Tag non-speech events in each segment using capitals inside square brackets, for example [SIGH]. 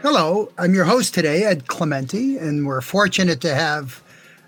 Hello, I'm your host today, Ed Clemente, and we're fortunate to have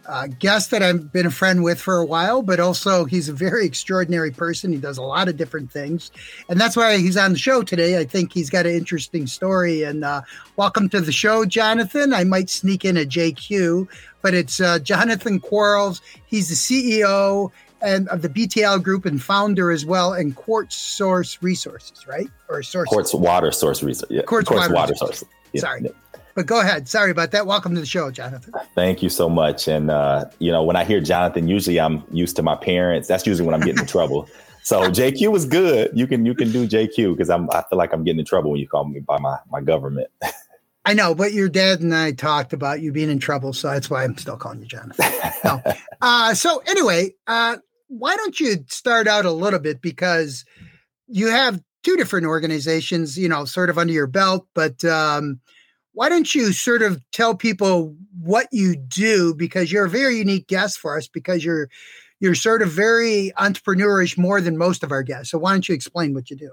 a guest that I've been a friend with for a while, but also he's a very extraordinary person. He does a lot of different things, and that's why he's on the show today. I think he's got an interesting story. And uh, welcome to the show, Jonathan. I might sneak in a JQ, but it's uh, Jonathan Quarles. He's the CEO and of the BTL Group and founder as well, and Quartz Source Resources, right? Or Source Quartz Water Source Resources. Yeah. Quartz, Quartz Water, water Source. Yeah. Sorry. Yeah. But go ahead. Sorry about that. Welcome to the show, Jonathan. Thank you so much. And uh, you know, when I hear Jonathan, usually I'm used to my parents. That's usually when I'm getting in [LAUGHS] trouble. So JQ is good. You can you can do JQ because I'm I feel like I'm getting in trouble when you call me by my my government. [LAUGHS] I know, but your dad and I talked about you being in trouble, so that's why I'm still calling you Jonathan. no. [LAUGHS] uh, so anyway, uh, why don't you start out a little bit because you have two different organizations, you know, sort of under your belt, but um, why don't you sort of tell people what you do because you're a very unique guest for us because you're you're sort of very entrepreneurish more than most of our guests. So why don't you explain what you do?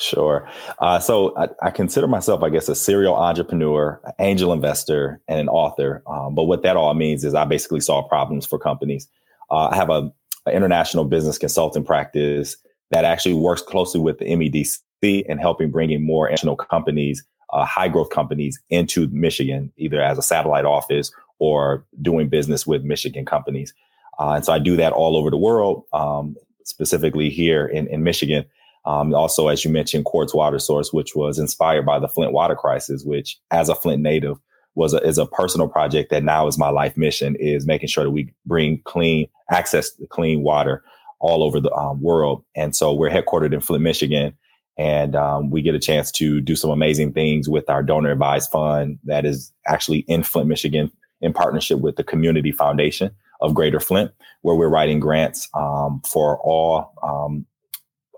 Sure. Uh, so I, I, consider myself, I guess, a serial entrepreneur, angel investor, and an author. Um, but what that all means is I basically solve problems for companies. Uh, I have a, an international business consulting practice that actually works closely with the MEDC and helping bringing more international companies, uh, high growth companies into Michigan, either as a satellite office or doing business with Michigan companies. Uh, and so I do that all over the world, um, specifically here in, in Michigan. Um, also, as you mentioned, Quartz Water Source, which was inspired by the Flint water crisis, which as a Flint native was a, is a personal project that now is my life mission is making sure that we bring clean access to clean water all over the um, world. And so we're headquartered in Flint, Michigan. And um, we get a chance to do some amazing things with our donor advised fund that is actually in Flint, Michigan, in partnership with the Community Foundation of Greater Flint, where we're writing grants um, for all um,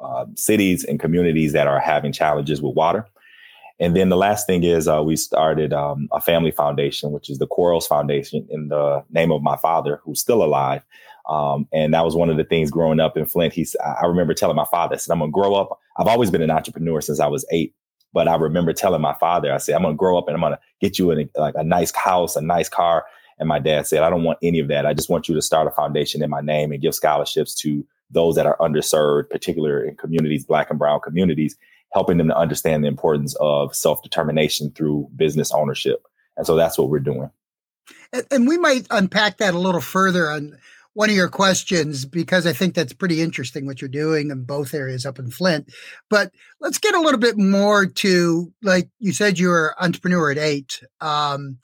uh, cities and communities that are having challenges with water. And then the last thing is uh, we started um, a family foundation, which is the Quarles Foundation in the name of my father, who's still alive. Um, and that was one of the things growing up in Flint. He's, I remember telling my father, I said, I'm going to grow up. I've always been an entrepreneur since I was eight. But I remember telling my father, I said, I'm going to grow up and I'm going to get you in like a nice house, a nice car. And my dad said, I don't want any of that. I just want you to start a foundation in my name and give scholarships to those that are underserved, particularly in communities, black and brown communities, helping them to understand the importance of self determination through business ownership. And so that's what we're doing. And, we might unpack that a little further on one of your questions because I think that's pretty interesting what you're doing in both areas up in Flint. But let's get a little bit more to like you said you were entrepreneur at eight. Um,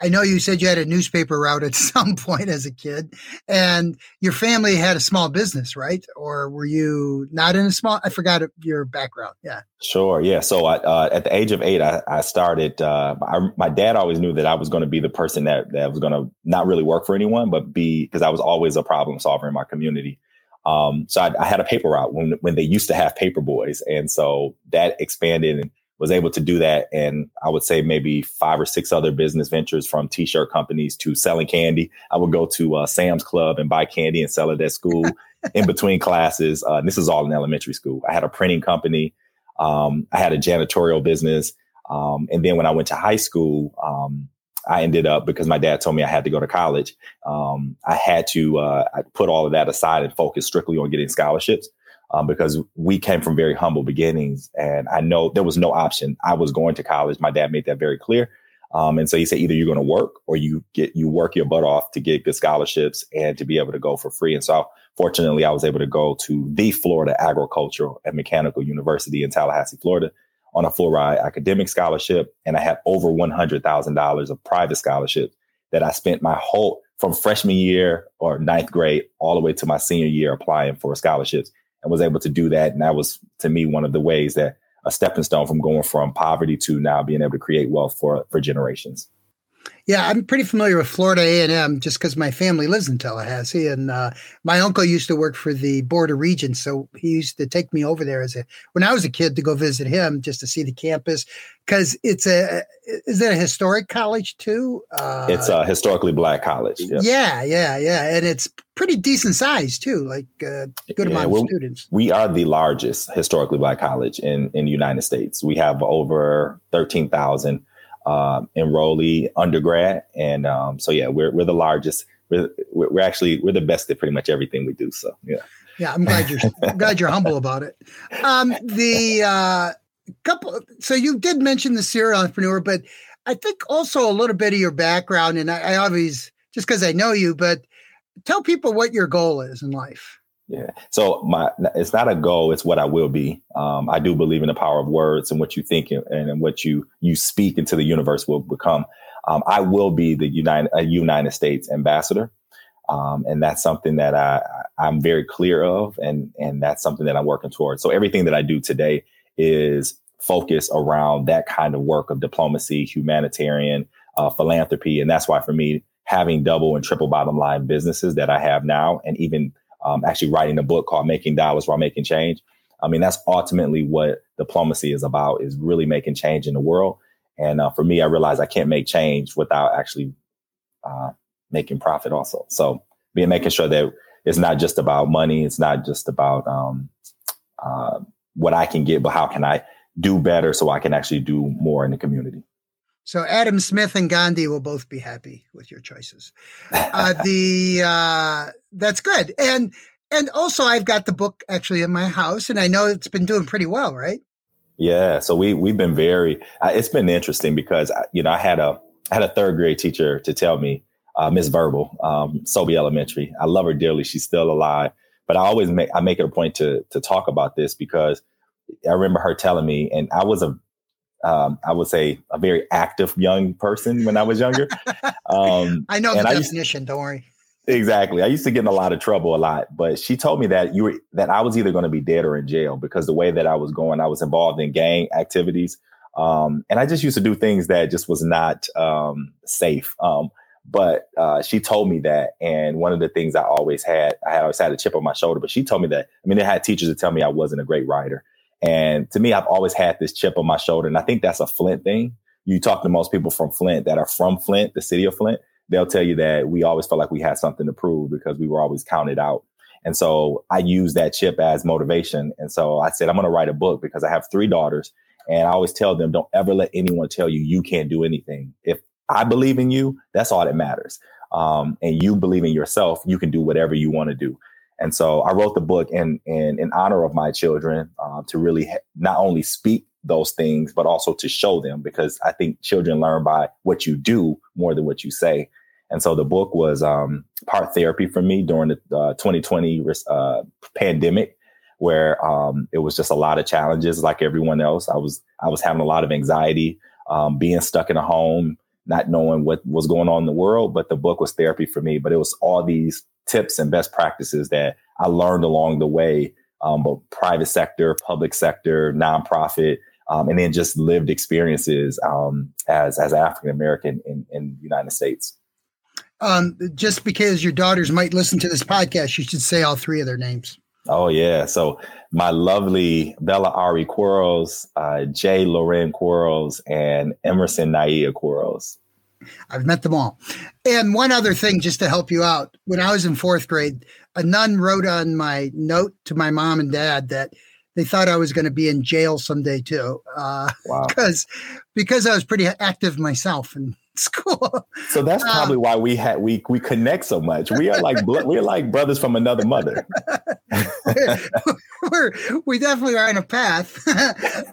I know you said you had a newspaper route at [LAUGHS] some point as a kid, and your family had a small business, right? Or were you not in a small? I forgot your background. Yeah. Sure. Yeah. So I, uh, at the age of eight, I, I started. Uh, I, my dad always knew that I was going to be the person that that was going to not really work for anyone, but be because I was always a problem solver in my community. Um, so I, I, had a paper route when when they used to have paper boys, and so that expanded and was able to do that. And I would say maybe five or six other business ventures from t-shirt companies to selling candy. I would go to uh, Sam's Club and buy candy and sell it at school [LAUGHS] in between classes. Uh, this is all in elementary school. I had a printing company. Um, I had a janitorial business. Um, and then when I went to high school, um, I ended up because my dad told me I had to go to college. Um, I had to uh, put all of that aside and focus strictly on getting scholarships um, because we came from very humble beginnings. And I know there was no option. I was going to college. My dad made that very clear. Um, and so he said, either you're going to work or you get you work your butt off to get good scholarships and to be able to go for free. And so fortunately, I was able to go to the Florida Agricultural and Mechanical University in Tallahassee, Florida, on a full ride academic scholarship. And I had over one hundred thousand dollars of private scholarships that I spent my whole from freshman year or ninth grade all the way to my senior year applying for scholarships and was able to do that. And that was to me one of the ways that a stepping stone from going from poverty to now being able to create wealth for for generations. Yeah, I'm pretty familiar with Florida A&M just because my family lives in Tallahassee, and uh, my uncle used to work for the Board of Regents, so he used to take me over there as a when I was a kid to go visit him just to see the campus because it's a is it a historic college too? Uh, it's a historically black college. Yeah, yeah, yeah, and it's pretty decent size too, like a uh, good yeah, amount of students. We are the largest historically black college in in the United States. We have over thirteen thousand uh, enrollee undergrad, and um, so yeah, we're we're the largest. We're we're actually we're the best at pretty much everything we do. So yeah. Yeah, I'm glad you're I'm glad you're humble about it. Um, the uh, couple. So you did mention the serial entrepreneur, but I think also a little bit of your background, and I, I always just because I know you, but tell people what your goal is in life. Yeah. So my it's not a goal; it's what I will be. Um, I do believe in the power of words and what you think and, and what you you speak into the universe will become. Um, I will be the United a United States ambassador, um, and that's something that I I'm very clear of, and and that's something that I'm working towards. So everything that I do today is focused around that kind of work of diplomacy, humanitarian, uh, philanthropy, and that's why for me having double and triple bottom line businesses that I have now, and even um, actually writing a book called Making Dollars While Making Change. I mean, that's ultimately what diplomacy is about, is really making change in the world. And uh, for me, I realized I can't make change without actually uh, making profit also. So being making sure that it's not just about money. It's not just about um, uh, what I can get, but how can I do better so I can actually do more in the community. So Adam Smith and Gandhi will both be happy with your choices. Uh, [LAUGHS] the uh, that's good, and and also I've got the book actually in my house, and I know it's been doing pretty well, right? Yeah, so we we've been very. Uh, it's been interesting because uh, you know I had a I had a third grade teacher to tell me uh, Miss Verbal, um, Sobey Elementary. I love her dearly. She's still alive, but I always make I make it a point to to talk about this because I remember her telling me, and I was a um, I would say a very active young person when I was younger. [LAUGHS] Um, I know the definition. To, don't worry. Exactly. I used to get in a lot of trouble a lot, but she told me that you were that I was either going to be dead or in jail because the way that I was going, I was involved in gang activities, um, and I just used to do things that just was not um, safe. Um, but uh, she told me that, and one of the things I always had, I had always had a chip on my shoulder. But she told me that. I mean, they had teachers to tell me I wasn't a great writer, and to me, I've always had this chip on my shoulder. And I think that's a Flint thing. You talk to most people from Flint that are from Flint, the city of Flint, they'll tell you that we always felt like we had something to prove because we were always counted out. And so I use that chip as motivation. And so I said, I'm going to write a book because I have three daughters. And I always tell them, don't ever let anyone tell you you can't do anything. If I believe in you, that's all that matters. Um, and you believe in yourself, you can do whatever you want to do. And so I wrote the book in in, in honor of my children uh, to really ha- not only speak those things, but also to show them because I think children learn by what you do more than what you say. And so the book was um, part therapy for me during the uh, 2020 uh, pandemic, where um, it was just a lot of challenges, like everyone else. I was I was having a lot of anxiety, um, being stuck in a home, not knowing what was going on in the world. But the book was therapy for me. But it was all these tips and best practices that I learned along the way, um, but private sector, public sector, nonprofit, um, and then just lived experiences um, as as African American in, in the United States. Um, just because your daughters might listen to this podcast, you should say all three of their names. Oh yeah, so my lovely Bella Ari Quarles, uh, Jay Loren Quarles, and Emerson Naia Quarles. I've met them all. And one other thing, just to help you out, when I was in fourth grade, a nun wrote on my note to my mom and dad that they thought I was going to be in jail someday too, uh, wow. [LAUGHS] because because I was pretty active myself in [LAUGHS] school. So that's um, probably um, why we had we we connect so much. We are like we're like brothers from another mother. [LAUGHS] we're, we definitely are in a path.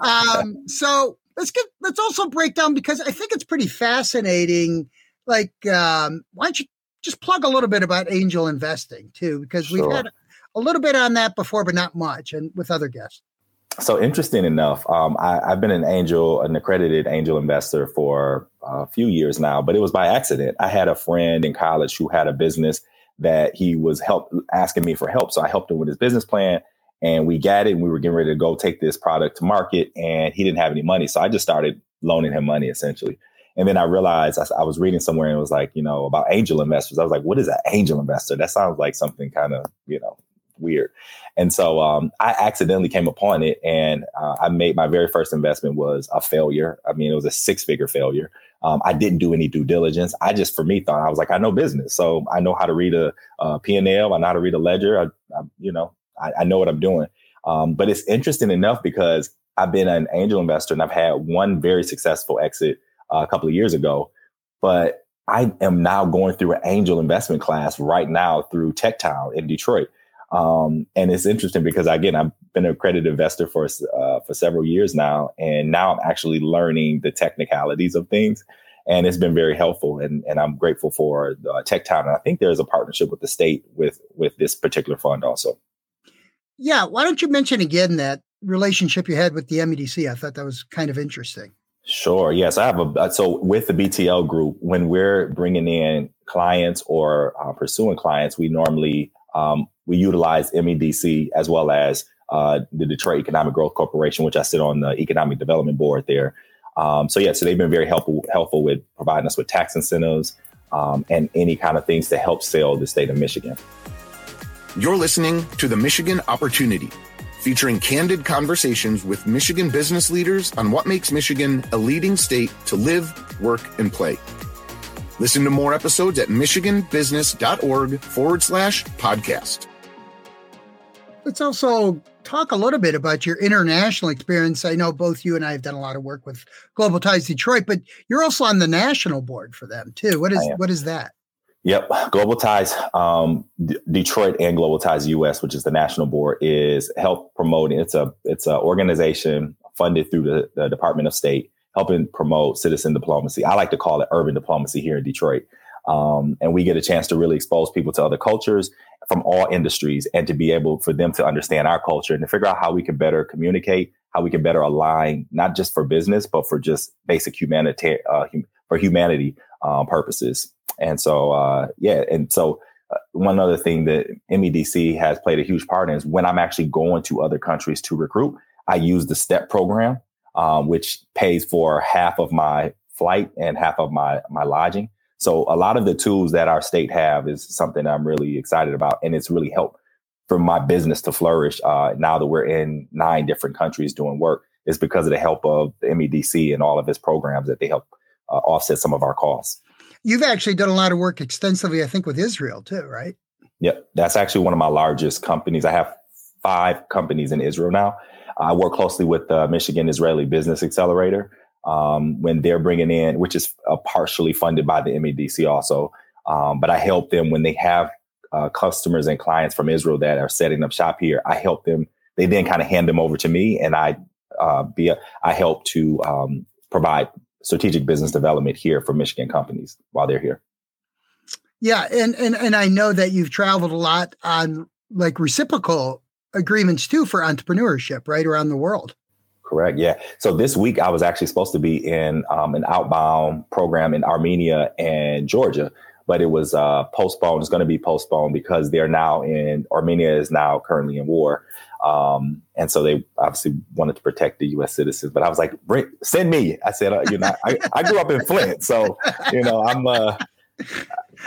um, so let's get let's also break down because I think it's pretty fascinating. Like, um, why don't you just plug a little bit about angel investing too? Because sure. we've had a little bit on that before, but not much, and with other guests. So interesting enough, um, I, have been an angel, an accredited angel investor for a few years now, but it was by accident. I had a friend in college who had a business that he was help asking me for help, so I helped him with his business plan and we got it and we were getting ready to go take this product to market and he didn't have any money so i just started loaning him money essentially And then I realized I, I, was reading somewhere and it was like, you know, about angel investors. I was like, what is an angel investor? That sounds like something kind of, you know, weird. And so um, I accidentally came upon it, and uh, I made my very first investment was a failure. I mean, it was a six figure failure. Um, I didn't do any due diligence. I just, for me, thought I was like, I know business, so I know how to read a, a P&L. I know how to read a ledger. I, I you know, I, I, know what I'm doing. Um, but it's interesting enough because I've been an angel investor and I've had one very successful exit uh, a couple of years ago. But I am now going through an angel investment class right now through Tech Town in Detroit. Um, and it's interesting because again, I've been an accredited investor for uh, for several years now, and now I'm actually learning the technicalities of things, and it's been very helpful. And and I'm grateful for uh, Tech Town. And I think there's a partnership with the state with with this particular fund also. Yeah, why don't you mention again that relationship you had with the MEDC? I thought that was kind of interesting. Sure. Yes, I have a uh, so with the BTL group when we're bringing in clients or uh, pursuing clients, we normally um, we utilize MEDC as well as uh, the Detroit Economic Growth Corporation, which I sit on the economic development board there. Um, so yeah, so they've been very helpful helpful with providing us with tax incentives um, and any kind of things to help sell the state of Michigan. You're listening to the Michigan Opportunity, featuring candid conversations with Michigan business leaders on what makes Michigan a leading state to live, work, and play. Listen to more episodes at michiganbusiness.org forward slash podcast. Let's also talk a little bit about your international experience. I know both you and I have done a lot of work with Global Ties Detroit, but you're also on the national board for them too. What is what is that? Yep, Global Ties um, D- Detroit and Global Ties US, which is the national board, is help promoting. It's a it's an organization funded through the, the Department of State, helping promote citizen diplomacy. I like to call it urban diplomacy here in Detroit. Um, and we get a chance to really expose people to other cultures from all industries and to be able for them to understand our culture and to figure out how we can better communicate, how we can better align, not just for business, but for just basic humanity, uh, hum- for humanity um, purposes. And so, uh, yeah. And so, uh, one other thing that MEDC has played a huge part in is when I'm actually going to other countries to recruit, I use the STEP program, um, which pays for half of my flight and half of my my lodging. So a lot of the tools that our state have is something I'm really excited about, and it's really helped for my business to flourish. Uh, now that we're in nine different countries doing work, is because of the help of the MEDC and all of its programs that they help uh, offset some of our costs. You've actually done a lot of work extensively, I think, with Israel too, right? Yep, that's actually one of my largest companies. I have five companies in Israel now. I work closely with the Michigan Israeli Business Accelerator um, when they're bringing in, which is uh, partially funded by the MEDC also. Um, but I help them when they have uh, customers and clients from Israel that are setting up shop here. I help them. They then kind of hand them over to me, and I uh, be a, I help to um, provide strategic business development here for Michigan companies while they're here. Yeah, and and and I know that you've traveled a lot on like reciprocal agreements too for entrepreneurship, right around the world. Correct. Yeah. So this week I was actually supposed to be in um, an outbound program in Armenia and Georgia, but it was uh, postponed. It's going to be postponed because they're now in Armenia is now currently in war, um, and so they obviously wanted to protect the U.S. citizens. But I was like, Bring, send me. I said, uh, you know, I, I, grew up in Flint, so you know, I'm. Uh,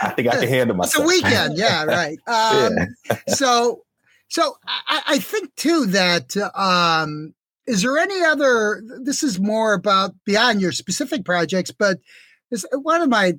I think I can handle myself. It's a weekend, yeah, [LAUGHS] right. Um, yeah. so, so I, I, think too that um, is there any other? This is more about beyond your specific projects, but is one of my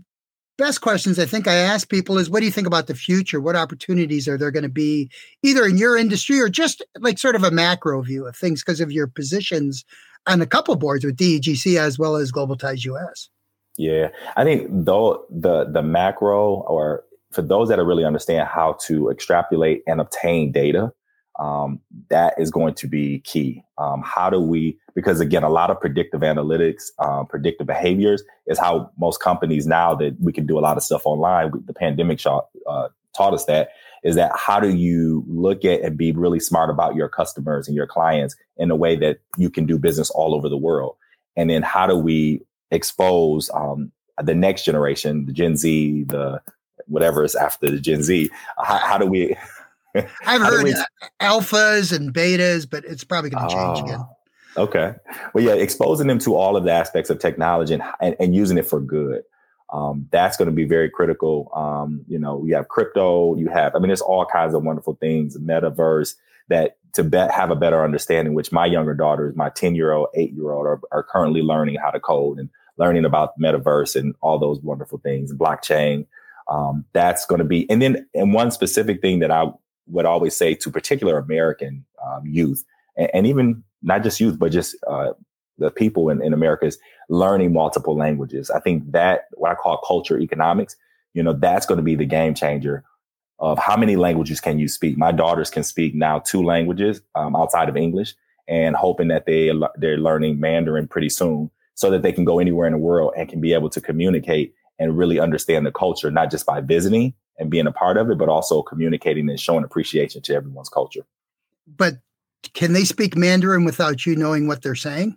best questions I think I ask people is what do you think about the future? What opportunities are there going to be either in your industry or just like sort of a macro view of things because of your positions on a couple boards with DEGC as well as Global Ties US? Yeah, I think though the the macro or for those that are really understand how to extrapolate and obtain data, um, that is going to be key. Um, how do we, because again, a lot of predictive analytics, um, predictive behaviors is how most companies now that we can do a lot of stuff online, the pandemic shot, uh, taught us that, is that how do you look at and be really smart about your customers and your clients in a way that you can do business all over the world? And then how do we expose um, the next generation, the Gen Z, the whatever is after the Gen Z? How, how do we [LAUGHS] I've heard we... alphas and betas, but it's probably going to change again. Okay. Well, yeah, exposing them to all of the aspects of technology and, and, and using it for good. Um, that's going to be very critical. Um, you know, you have crypto, you have, I mean, there's all kinds of wonderful things, metaverse that to bet, have a better understanding, which my younger daughters, my 10 year old, eight year old are, are currently learning how to code and learning about metaverse and all those wonderful things, blockchain. Um, that's going to be, and then, and one specific thing that I would always say to particular American um, youth, and, and, even not just youth, but just uh, the people in, in America is learning multiple languages. I think that what I call culture economics, you know, that's going to be the game changer of how many languages can you speak. My daughters can speak now two languages um, outside of English, and hoping that they they're learning Mandarin pretty soon, so that they can go anywhere in the world and can be able to communicate and really understand the culture, not just by visiting and being a part of it, but also communicating and showing appreciation to everyone's culture. But can they speak Mandarin without you knowing what they're saying?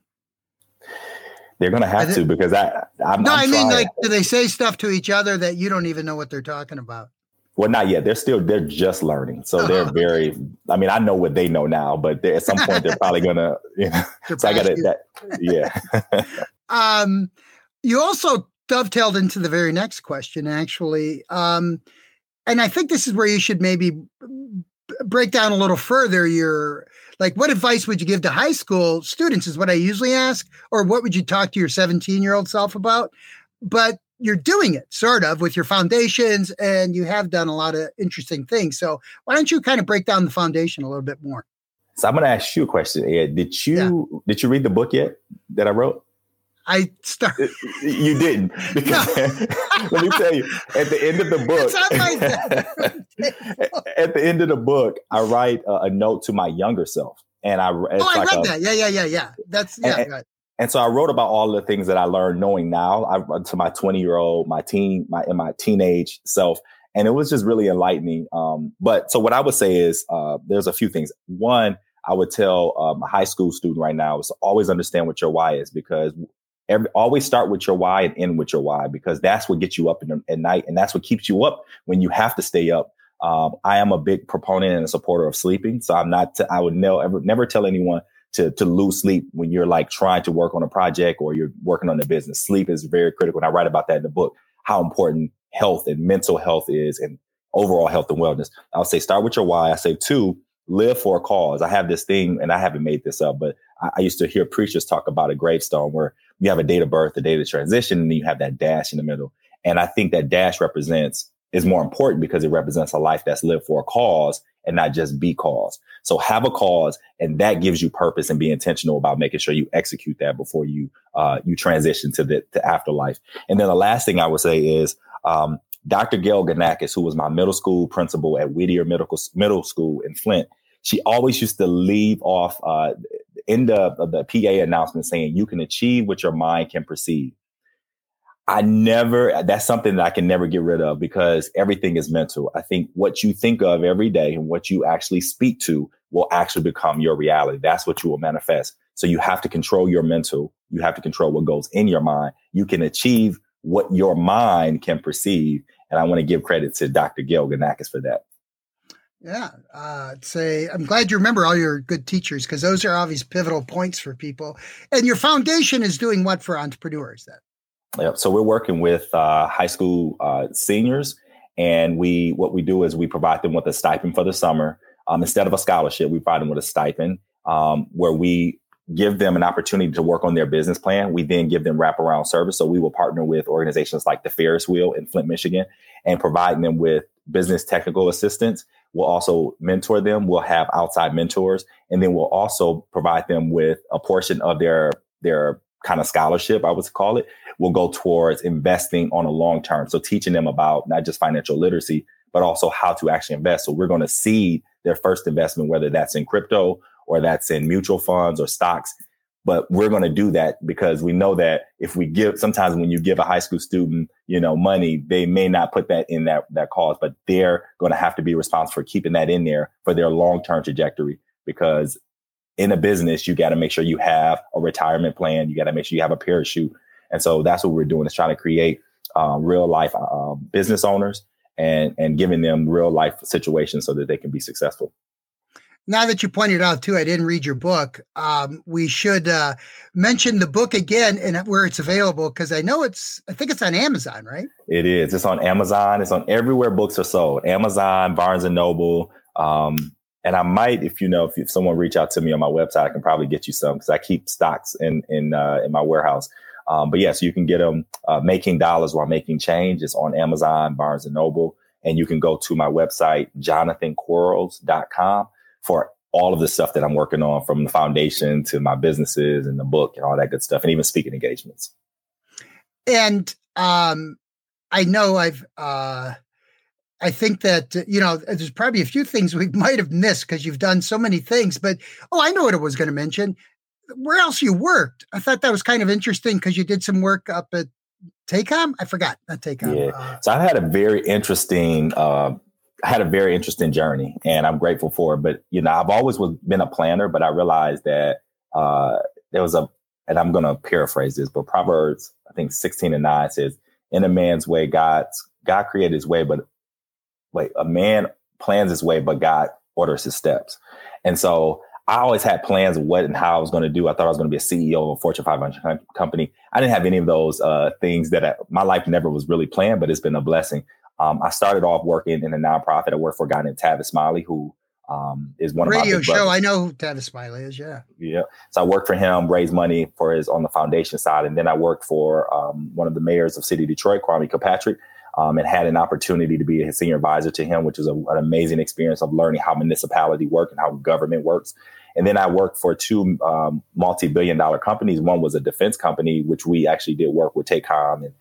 They're going to have to because I. I'm, no, I'm i mean, like, do they say stuff to each other that you don't even know what they're talking about? Well, not yet. They're still they're just learning, so oh, they're [LAUGHS] very. I mean, I know what they know now, but at some point they're probably [LAUGHS] gonna. You know, so I got to. Yeah. [LAUGHS] um, you also dovetailed into the very next question, actually, um, and I think this is where you should maybe break down a little further your like what advice would you give to high school students is what I usually ask, or what would you talk to your 17 year old self about? But you're doing it sort of with your foundations and you have done a lot of interesting things. So why don't you kind of break down the foundation a little bit more? So I'm going to ask you a question, Ed. Did you yeah. did you read the book yet that I wrote? I started. You didn't [LAUGHS] [LAUGHS] because [LAUGHS] let me tell you. At the end of the book, at the end of the book, I write a, a, note to my younger self, and I. oh, I like read a, that. Yeah, yeah, yeah, yeah. That's yeah. And, right. and, so I wrote about all the things that I learned knowing now. I to my twenty year old, my teen, my and my teenage self, and it was just really enlightening. Um, but so what I would say is, uh, there's a few things. One. I would tell um, a high school student right now is always understand what your why is because Every, always start with your why and end with your why because that's what gets you up the, at night and that's what keeps you up when you have to stay up. Um, I am a big proponent and a supporter of sleeping, so I'm not. T- I would never never tell anyone to to lose sleep when you're like trying to work on a project or you're working on a business. Sleep is very critical, and I write about that in the book. How important health and mental health is, and overall health and wellness. I'll say start with your why. I say two, live for a cause. I have this thing, and I haven't made this up, but I, I used to hear preachers talk about a gravestone where you have a date of birth, a date of transition, and you have that dash in the middle. And I think that dash represents is more important because it represents a life that's lived for a cause and not just be cause. So have a cause, and that gives you purpose and be intentional about making sure you execute that before you uh, you transition to the to afterlife. And then the last thing I would say is um, Dr. Gail Ganakis, who was my middle school principal at Whittier Middle, Middle School in Flint, she always used to leave off uh, end of, the uh, PA announcement saying you can achieve what your mind can perceive. I never, that's something that I can never get rid of because everything is mental. I think what you think of every day and what you actually speak to will actually become your reality. That's what you will manifest. So you have to control your mental. You have to control what goes in your mind. You can achieve what your mind can perceive. And I want to give credit to Dr. Gil Ganakis for that. Yeah, uh, say I'm glad you remember all your good teachers because those are always pivotal points for people. And your foundation is doing what for entrepreneurs? Yeah, so we're working with uh, high school uh, seniors, and we what we do is we provide them with a stipend for the summer. Um, instead of a scholarship, we provide them with a stipend um, where we give them an opportunity to work on their business plan. We then give them wraparound service. So we will partner with organizations like the Ferris Wheel in Flint, Michigan, and provide them with business technical assistance We'll also mentor them. We'll have outside mentors, and then we'll also provide them with a portion of their their kind of scholarship, I would call it, will go towards investing on a long term. So teaching them about not just financial literacy, but also how to actually invest. So we're going to seed their first investment, whether that's in crypto or that's in mutual funds or stocks. But we're going to do that because we know that if we give, sometimes when you give a high school student, you know, money, they may not put that in that, that cause, but they're going to have to be responsible for keeping that in there for their long-term trajectory because in a business, you got to make sure you have a retirement plan. You got to make sure you have a parachute. And so that's what we're doing is trying to create uh, real life uh, business owners and, and giving them real life situations so that they can be successful. Now that you pointed out too, I didn't read your book. Um, we should uh, mention the book again and where it's available because I know it's. I think it's on Amazon, right? It is. It's on Amazon. It's on everywhere books are sold. Amazon, Barnes and Noble. Um, and I might, if you know, if, if someone reach out to me on my website, I can probably get you some because I keep stocks in in uh, in my warehouse. Um, but yes, yeah, so you can get them. Uh, making dollars while making change. It's on Amazon, Barnes and Noble, and you can go to my website jonathanquarles.com for all of the stuff that I'm working on from the foundation to my businesses and the book and all that good stuff and even speaking engagements. And um, I know I've, uh, I think that, you know, there's probably a few things we [LAUGHS] might have missed because you've done so many things, but oh, I know what I was going to mention. Where else you worked? I thought that was kind of interesting because you did some work up at TACOM. I forgot, not TACOM. Yeah. Uh, so I've had a very interesting uh, I had a very interesting journey and I'm grateful for it. But, you know, I've always was, been a planner, but I realized that uh, there was a, and I'm going to paraphrase this, but Proverbs, I think 16 and 9 says, in a man's way, God's, God created his way, but wait, a man plans his way, but God orders his steps. And so I always had plans of what and how I was going to do. I thought I was going to be a CEO of a Fortune 500 company. I didn't have any of those uh, things that I, my life never was really planned, but it's been a blessing. Um, I started off working in a nonprofit. I worked for a guy named Tavis Smiley, who um, is one radio of my radio show. I know who Tavis Smiley is. Yeah, yeah. So I worked for him, raised money for his on the foundation side, and then I worked for um, one of the mayors of City Detroit, Kwame Kilpatrick, um, and had an opportunity to be a senior advisor to him, which was a, an amazing experience of learning how municipality work and how government works. And then I worked for two um, multi-billion dollar companies. One was a defense company, which we actually did work with TACOM and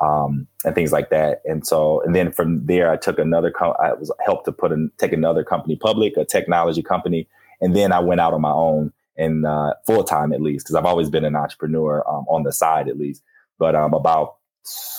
um, and things like that. And so, and then from there, I took another, co- I was helped to put in, take another company public, a technology company. And then I went out on my own and uh, full time at least, because I've always been an entrepreneur um, on the side at least. But um, about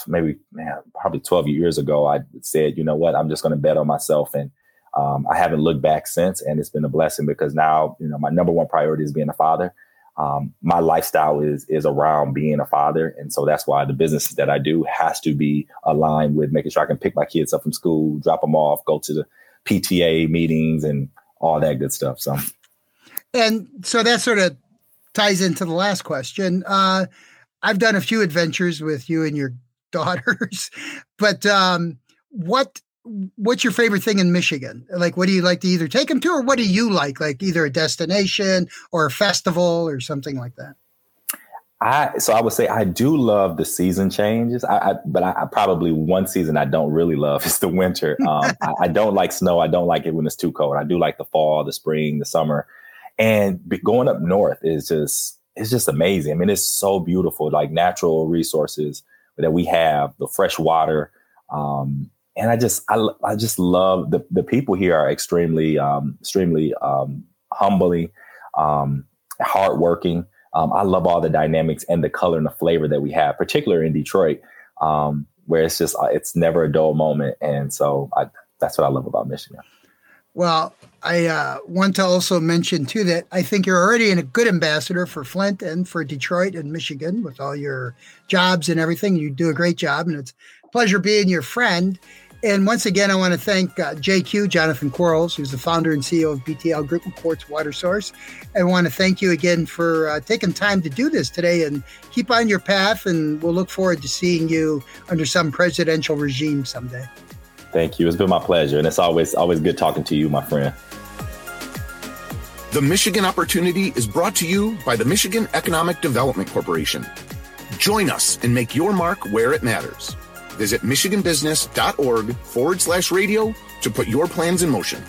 maybe man, probably 12 years ago, I said, you know what, I'm just going to bet on myself. And um, I haven't looked back since. And it's been a blessing because now, you know, my number one priority is being a father um, my lifestyle is is around being a father, and so that's why the business that I do has to be aligned with making sure I can pick my kids up from school, drop them off, go to the PTA meetings, and all that good stuff. So, and so that sort of ties into the last question. Uh, I've done a few adventures with you and your [LAUGHS] daughters, but um, what what's your favorite thing in Michigan? Like, what do you like to either take them to, or what do you like? Like either a destination or a festival or something like that. I so I would say I do love the season changes. I, I but I, I, probably one season I don't really love [LAUGHS] is the winter. Um, [LAUGHS] I, I, don't like snow. I don't like it when it's too cold. I do like the fall, the spring, the summer, and going up north is just it's just amazing. I mean, it's so beautiful, like natural resources that we have, the fresh water. Um, and I just I, I just love the the people here are extremely um, extremely um, humbling, um, hardworking. Um, I love all the dynamics and the color and the flavor that we have, particularly in Detroit, um, where it's just uh, it's never a dull moment, and so I, that's what I love about Michigan. Well, I uh, want to also mention too that I think you're already a good ambassador for Flint and for Detroit and Michigan with all your jobs and everything. You do a great job, and it's a pleasure being your friend. And once again, I want to thank uh, JQ, Jonathan Quarles, who's the founder and CEO of BTL Group and Quartz Water Source. I want to thank you again for uh, taking time to do this today and keep on your path. And we'll look forward to seeing you under some presidential regime someday. Thank you. It's been my pleasure. And it's always, always good talking to you, my friend. The Michigan Opportunity is brought to you by the Michigan Economic Development Corporation. Join us and make your mark where it matters. Visit michiganbusiness.org forward slash radio to put your plans in motion.